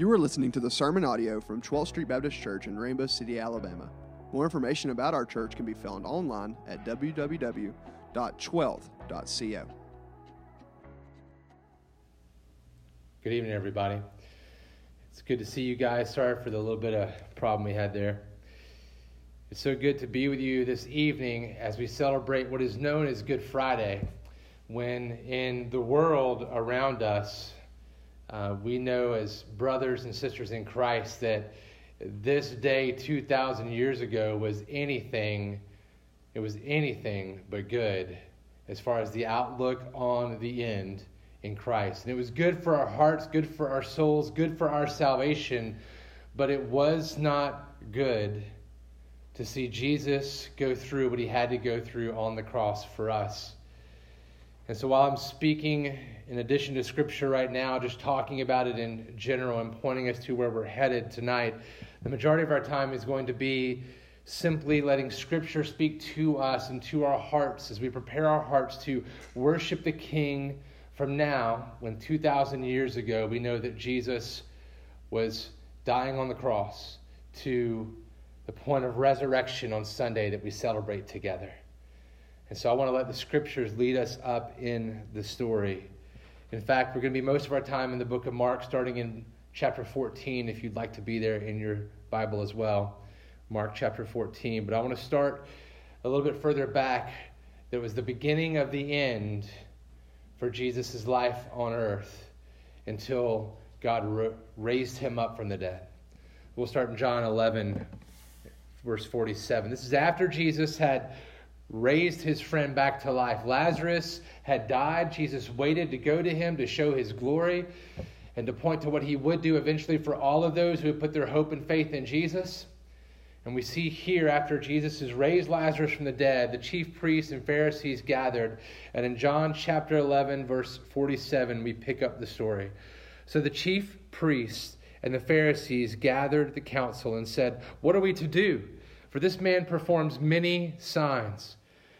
You are listening to the sermon audio from 12th Street Baptist Church in Rainbow City, Alabama. More information about our church can be found online at www.12th.co. Good evening, everybody. It's good to see you guys. Sorry for the little bit of problem we had there. It's so good to be with you this evening as we celebrate what is known as Good Friday, when in the world around us, uh, we know as brothers and sisters in Christ that this day 2,000 years ago was anything, it was anything but good as far as the outlook on the end in Christ. And it was good for our hearts, good for our souls, good for our salvation, but it was not good to see Jesus go through what he had to go through on the cross for us. And so while I'm speaking in addition to scripture right now, just talking about it in general and pointing us to where we're headed tonight, the majority of our time is going to be simply letting scripture speak to us and to our hearts as we prepare our hearts to worship the King from now, when 2,000 years ago we know that Jesus was dying on the cross, to the point of resurrection on Sunday that we celebrate together. And so I want to let the scriptures lead us up in the story. In fact, we're going to be most of our time in the book of Mark, starting in chapter 14, if you'd like to be there in your Bible as well. Mark chapter 14. But I want to start a little bit further back. There was the beginning of the end for Jesus' life on earth until God raised him up from the dead. We'll start in John 11, verse 47. This is after Jesus had raised his friend back to life. Lazarus had died. Jesus waited to go to him to show his glory and to point to what he would do eventually for all of those who would put their hope and faith in Jesus. And we see here, after Jesus has raised Lazarus from the dead, the chief priests and Pharisees gathered. And in John chapter 11, verse 47, we pick up the story. So the chief priests and the Pharisees gathered the council and said, What are we to do? For this man performs many signs.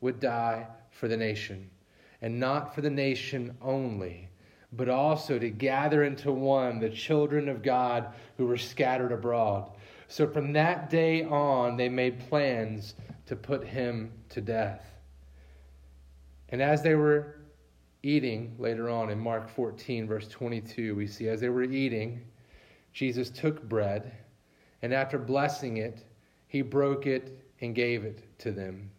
would die for the nation, and not for the nation only, but also to gather into one the children of God who were scattered abroad. So from that day on, they made plans to put him to death. And as they were eating, later on in Mark 14, verse 22, we see as they were eating, Jesus took bread, and after blessing it, he broke it and gave it to them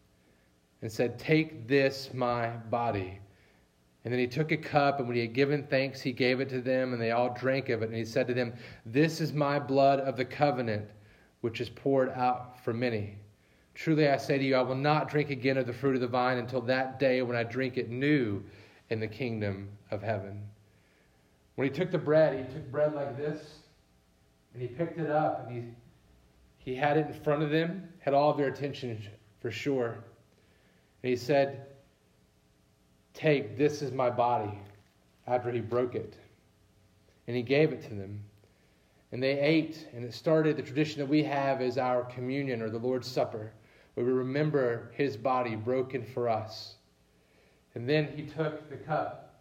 and said, Take this, my body. And then he took a cup, and when he had given thanks, he gave it to them, and they all drank of it. And he said to them, This is my blood of the covenant, which is poured out for many. Truly I say to you, I will not drink again of the fruit of the vine until that day when I drink it new in the kingdom of heaven. When he took the bread, he took bread like this, and he picked it up, and he, he had it in front of them, had all of their attention for sure. He said, Take, this is my body, after he broke it. And he gave it to them. And they ate, and it started the tradition that we have as our communion or the Lord's Supper, where we remember his body broken for us. And then he took the cup.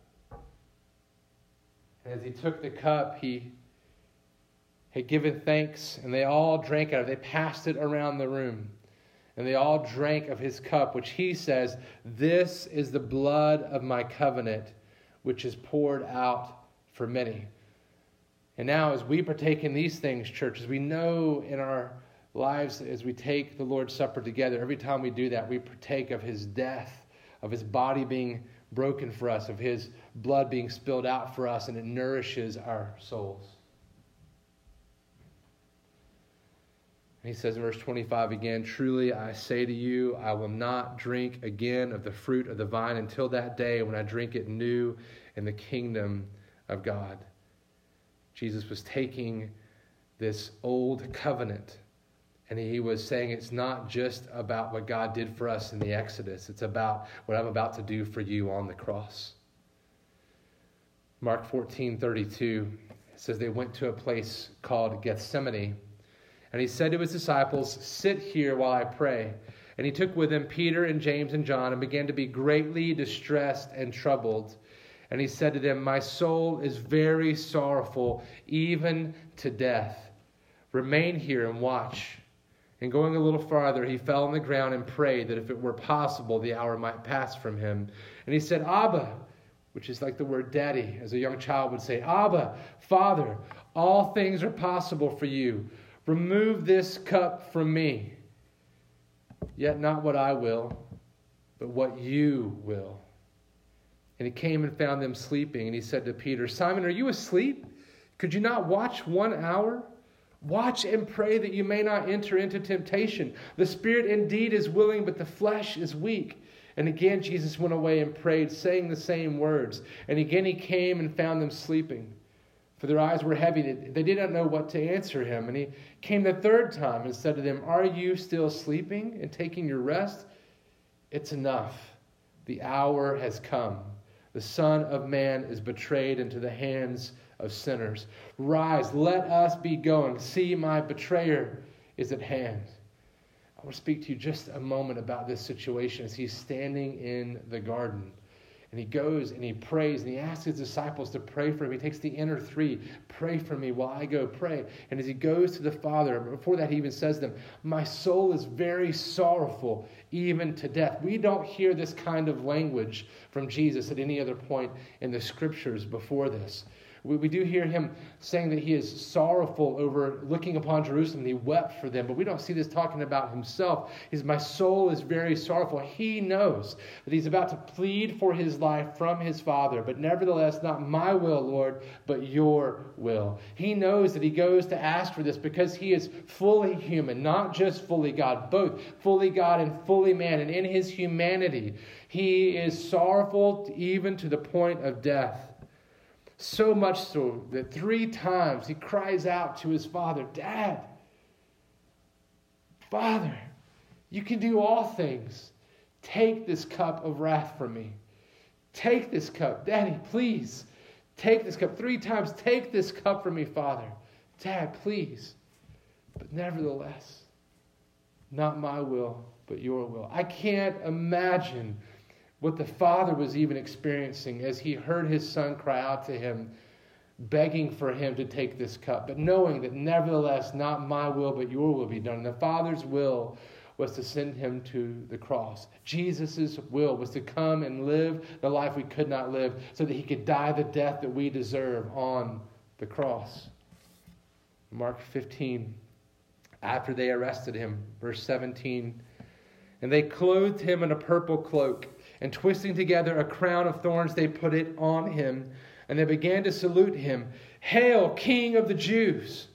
And as he took the cup, he had given thanks, and they all drank out of it. They passed it around the room. And they all drank of his cup, which he says, This is the blood of my covenant, which is poured out for many. And now, as we partake in these things, church, as we know in our lives, as we take the Lord's Supper together, every time we do that, we partake of his death, of his body being broken for us, of his blood being spilled out for us, and it nourishes our souls. He says in verse 25 again, Truly I say to you, I will not drink again of the fruit of the vine until that day when I drink it new in the kingdom of God. Jesus was taking this old covenant. And he was saying it's not just about what God did for us in the Exodus, it's about what I'm about to do for you on the cross. Mark 14 32 says they went to a place called Gethsemane. And he said to his disciples, Sit here while I pray. And he took with him Peter and James and John and began to be greatly distressed and troubled. And he said to them, My soul is very sorrowful, even to death. Remain here and watch. And going a little farther, he fell on the ground and prayed that if it were possible, the hour might pass from him. And he said, Abba, which is like the word daddy, as a young child would say, Abba, Father, all things are possible for you. Remove this cup from me. Yet not what I will, but what you will. And he came and found them sleeping, and he said to Peter, Simon, are you asleep? Could you not watch one hour? Watch and pray that you may not enter into temptation. The spirit indeed is willing, but the flesh is weak. And again, Jesus went away and prayed, saying the same words. And again, he came and found them sleeping. For their eyes were heavy. They did not know what to answer him. And he came the third time and said to them, Are you still sleeping and taking your rest? It's enough. The hour has come. The Son of Man is betrayed into the hands of sinners. Rise, let us be going. See, my betrayer is at hand. I want to speak to you just a moment about this situation as he's standing in the garden. And he goes and he prays and he asks his disciples to pray for him. He takes the inner three, pray for me while I go pray. And as he goes to the Father, before that, he even says to them, My soul is very sorrowful, even to death. We don't hear this kind of language from Jesus at any other point in the scriptures before this. We, we do hear him saying that he is sorrowful over looking upon Jerusalem. And he wept for them, but we don't see this talking about himself. He's, My soul is very sorrowful. He knows that he's about to plead for his life from his Father, but nevertheless, not my will, Lord, but your will. He knows that he goes to ask for this because he is fully human, not just fully God, both fully God and fully man. And in his humanity, he is sorrowful even to the point of death. So much so that three times he cries out to his father, Dad, Father, you can do all things. Take this cup of wrath from me. Take this cup. Daddy, please. Take this cup. Three times, take this cup from me, Father. Dad, please. But nevertheless, not my will, but your will. I can't imagine what the father was even experiencing as he heard his son cry out to him, begging for him to take this cup, but knowing that nevertheless, not my will, but your will be done. And the father's will was to send him to the cross. Jesus' will was to come and live the life we could not live so that he could die the death that we deserve on the cross. Mark 15, after they arrested him, verse 17, and they clothed him in a purple cloak and twisting together a crown of thorns, they put it on him, and they began to salute him Hail, King of the Jews!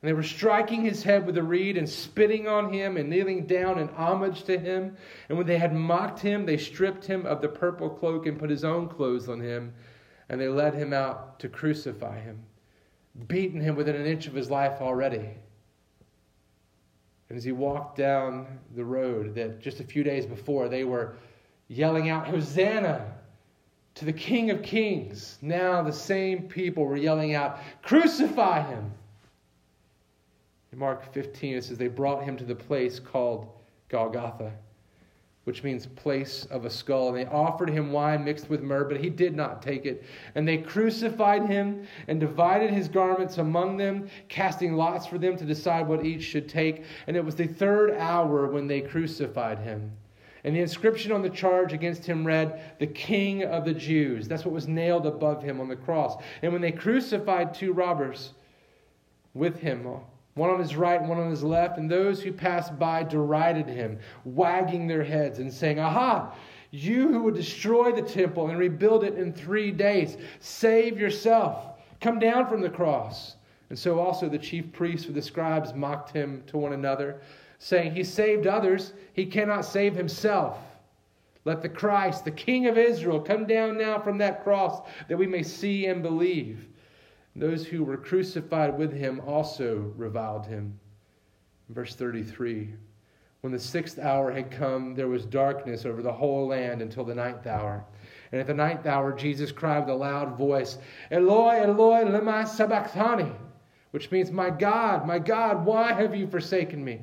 And they were striking his head with a reed and spitting on him and kneeling down in homage to him. And when they had mocked him, they stripped him of the purple cloak and put his own clothes on him. And they led him out to crucify him, beaten him within an inch of his life already. And as he walked down the road that just a few days before they were yelling out, Hosanna to the King of Kings. Now the same people were yelling out, Crucify him. In Mark 15, it says, They brought him to the place called Golgotha, which means place of a skull. And they offered him wine mixed with myrrh, but he did not take it. And they crucified him and divided his garments among them, casting lots for them to decide what each should take. And it was the third hour when they crucified him. And the inscription on the charge against him read, The King of the Jews. That's what was nailed above him on the cross. And when they crucified two robbers with him, one on his right and one on his left, and those who passed by derided him, wagging their heads and saying, Aha! You who would destroy the temple and rebuild it in three days, save yourself. Come down from the cross. And so also the chief priests with the scribes mocked him to one another saying, He saved others, He cannot save Himself. Let the Christ, the King of Israel, come down now from that cross that we may see and believe. Those who were crucified with him also reviled him. Verse 33 When the sixth hour had come, there was darkness over the whole land until the ninth hour. And at the ninth hour, Jesus cried with a loud voice, Eloi, Eloi, lema sabachthani, which means, My God, my God, why have you forsaken me?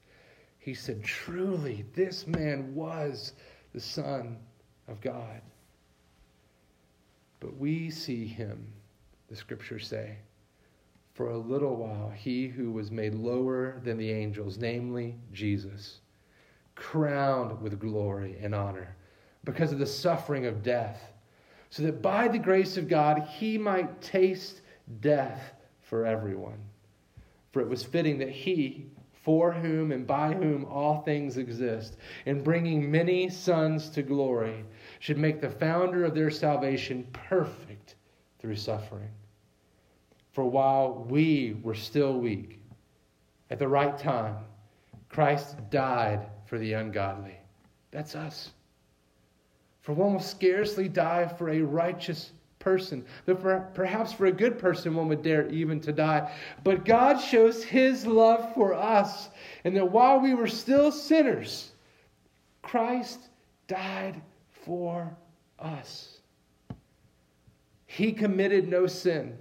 he said, Truly, this man was the Son of God. But we see him, the scriptures say, for a little while, he who was made lower than the angels, namely Jesus, crowned with glory and honor because of the suffering of death, so that by the grace of God he might taste death for everyone. For it was fitting that he, for whom and by whom all things exist, in bringing many sons to glory, should make the founder of their salvation perfect through suffering. For while we were still weak, at the right time, Christ died for the ungodly. That's us. For one will scarcely die for a righteous person, but for, perhaps for a good person one would dare even to die. But God shows his love for us, and that while we were still sinners, Christ died for us. He committed no sin.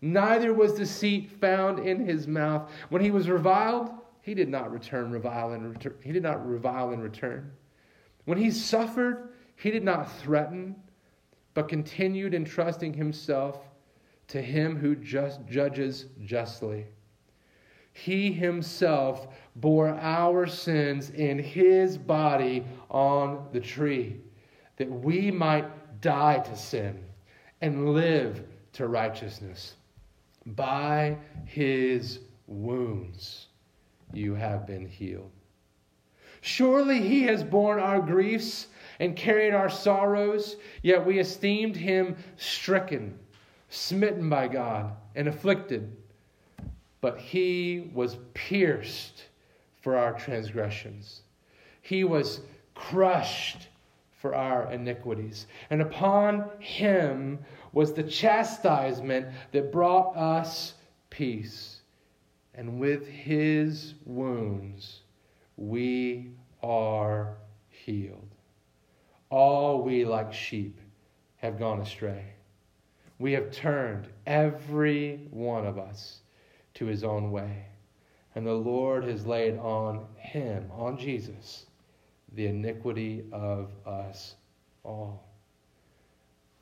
Neither was deceit found in his mouth. When he was reviled, he did not return revile in return. He did not revile in return. When he suffered, he did not threaten, but continued entrusting himself to him who just judges justly. He himself bore our sins in his body on the tree, that we might die to sin and live to righteousness. By his wounds you have been healed. Surely he has borne our griefs and carried our sorrows, yet we esteemed him stricken, smitten by God, and afflicted. But he was pierced for our transgressions, he was crushed for our iniquities. And upon him was the chastisement that brought us peace. And with his wounds, we are healed. All we, like sheep, have gone astray. We have turned, every one of us, to his own way. And the Lord has laid on him, on Jesus, the iniquity of us all.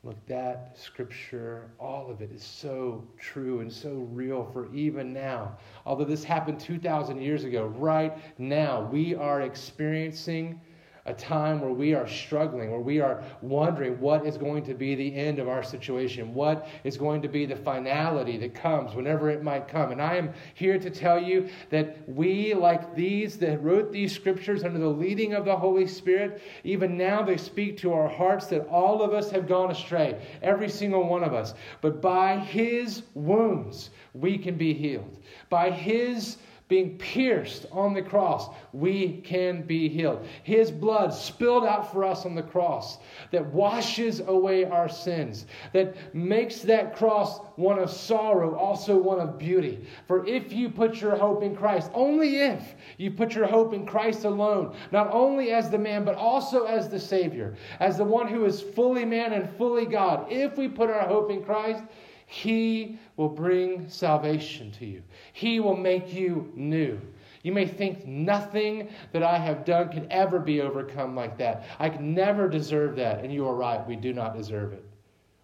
Look, that scripture, all of it is so true and so real for even now. Although this happened 2,000 years ago, right now, we are experiencing a time where we are struggling, where we are wondering what is going to be the end of our situation, what is going to be the finality that comes whenever it might come. And I am here to tell you that we, like these that wrote these scriptures under the leading of the Holy Spirit, even now they speak to our hearts that all of us have gone astray, every single one of us. But by His wounds, we can be healed. By His being pierced on the cross, we can be healed. His blood spilled out for us on the cross that washes away our sins, that makes that cross one of sorrow, also one of beauty. For if you put your hope in Christ, only if you put your hope in Christ alone, not only as the man, but also as the Savior, as the one who is fully man and fully God, if we put our hope in Christ, he will bring salvation to you. He will make you new. You may think nothing that I have done can ever be overcome like that. I could never deserve that. And you are right, we do not deserve it.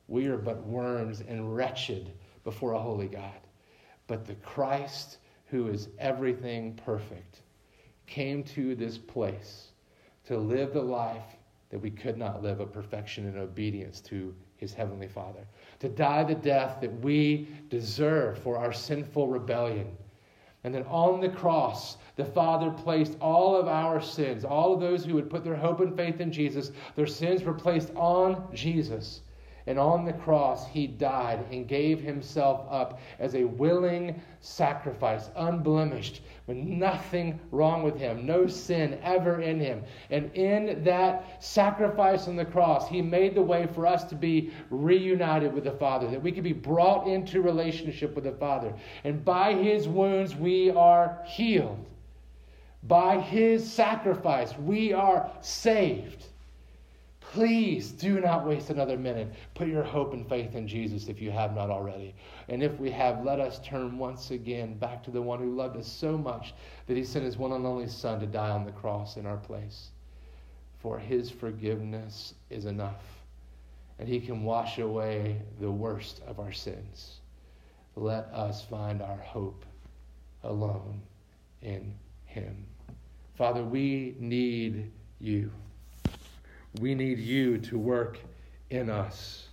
We are but worms and wretched before a holy God. But the Christ, who is everything perfect, came to this place to live the life that we could not live, a perfection and obedience to his heavenly Father, to die the death that we deserve for our sinful rebellion. And then on the cross, the Father placed all of our sins, all of those who would put their hope and faith in Jesus, their sins were placed on Jesus. And on the cross, he died and gave himself up as a willing sacrifice, unblemished, with nothing wrong with him, no sin ever in him. And in that sacrifice on the cross, he made the way for us to be reunited with the Father, that we could be brought into relationship with the Father. And by his wounds, we are healed. By his sacrifice, we are saved. Please do not waste another minute. Put your hope and faith in Jesus if you have not already. And if we have, let us turn once again back to the one who loved us so much that he sent his one and only Son to die on the cross in our place. For his forgiveness is enough, and he can wash away the worst of our sins. Let us find our hope alone in him. Father, we need you. We need you to work in us.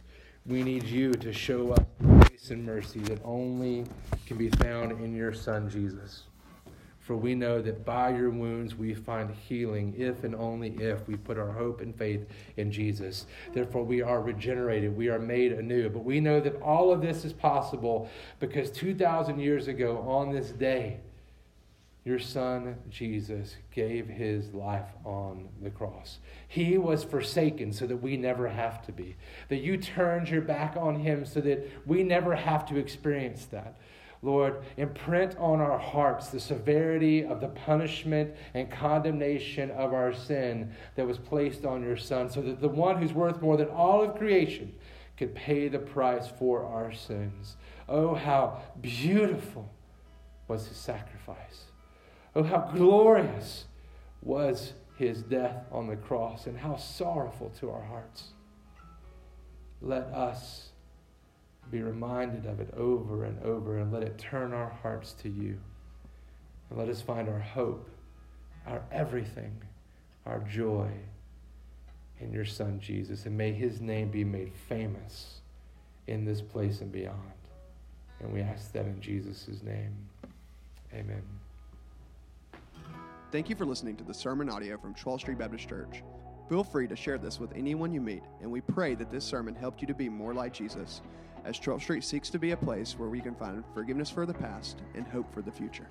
We need you to show us grace and mercy that only can be found in your Son, Jesus. For we know that by your wounds we find healing if and only if we put our hope and faith in Jesus. Therefore, we are regenerated, we are made anew. But we know that all of this is possible because 2,000 years ago, on this day, your son Jesus gave his life on the cross. He was forsaken so that we never have to be. That you turned your back on him so that we never have to experience that. Lord, imprint on our hearts the severity of the punishment and condemnation of our sin that was placed on your Son, so that the one who's worth more than all of creation could pay the price for our sins. Oh, how beautiful was his sacrifice! Oh, how glorious was his death on the cross, and how sorrowful to our hearts. Let us be reminded of it over and over, and let it turn our hearts to you. And let us find our hope, our everything, our joy in your Son, Jesus. And may his name be made famous in this place and beyond. And we ask that in Jesus' name. Amen. Thank you for listening to the sermon audio from 12th Street Baptist Church. Feel free to share this with anyone you meet, and we pray that this sermon helped you to be more like Jesus as 12th Street seeks to be a place where we can find forgiveness for the past and hope for the future.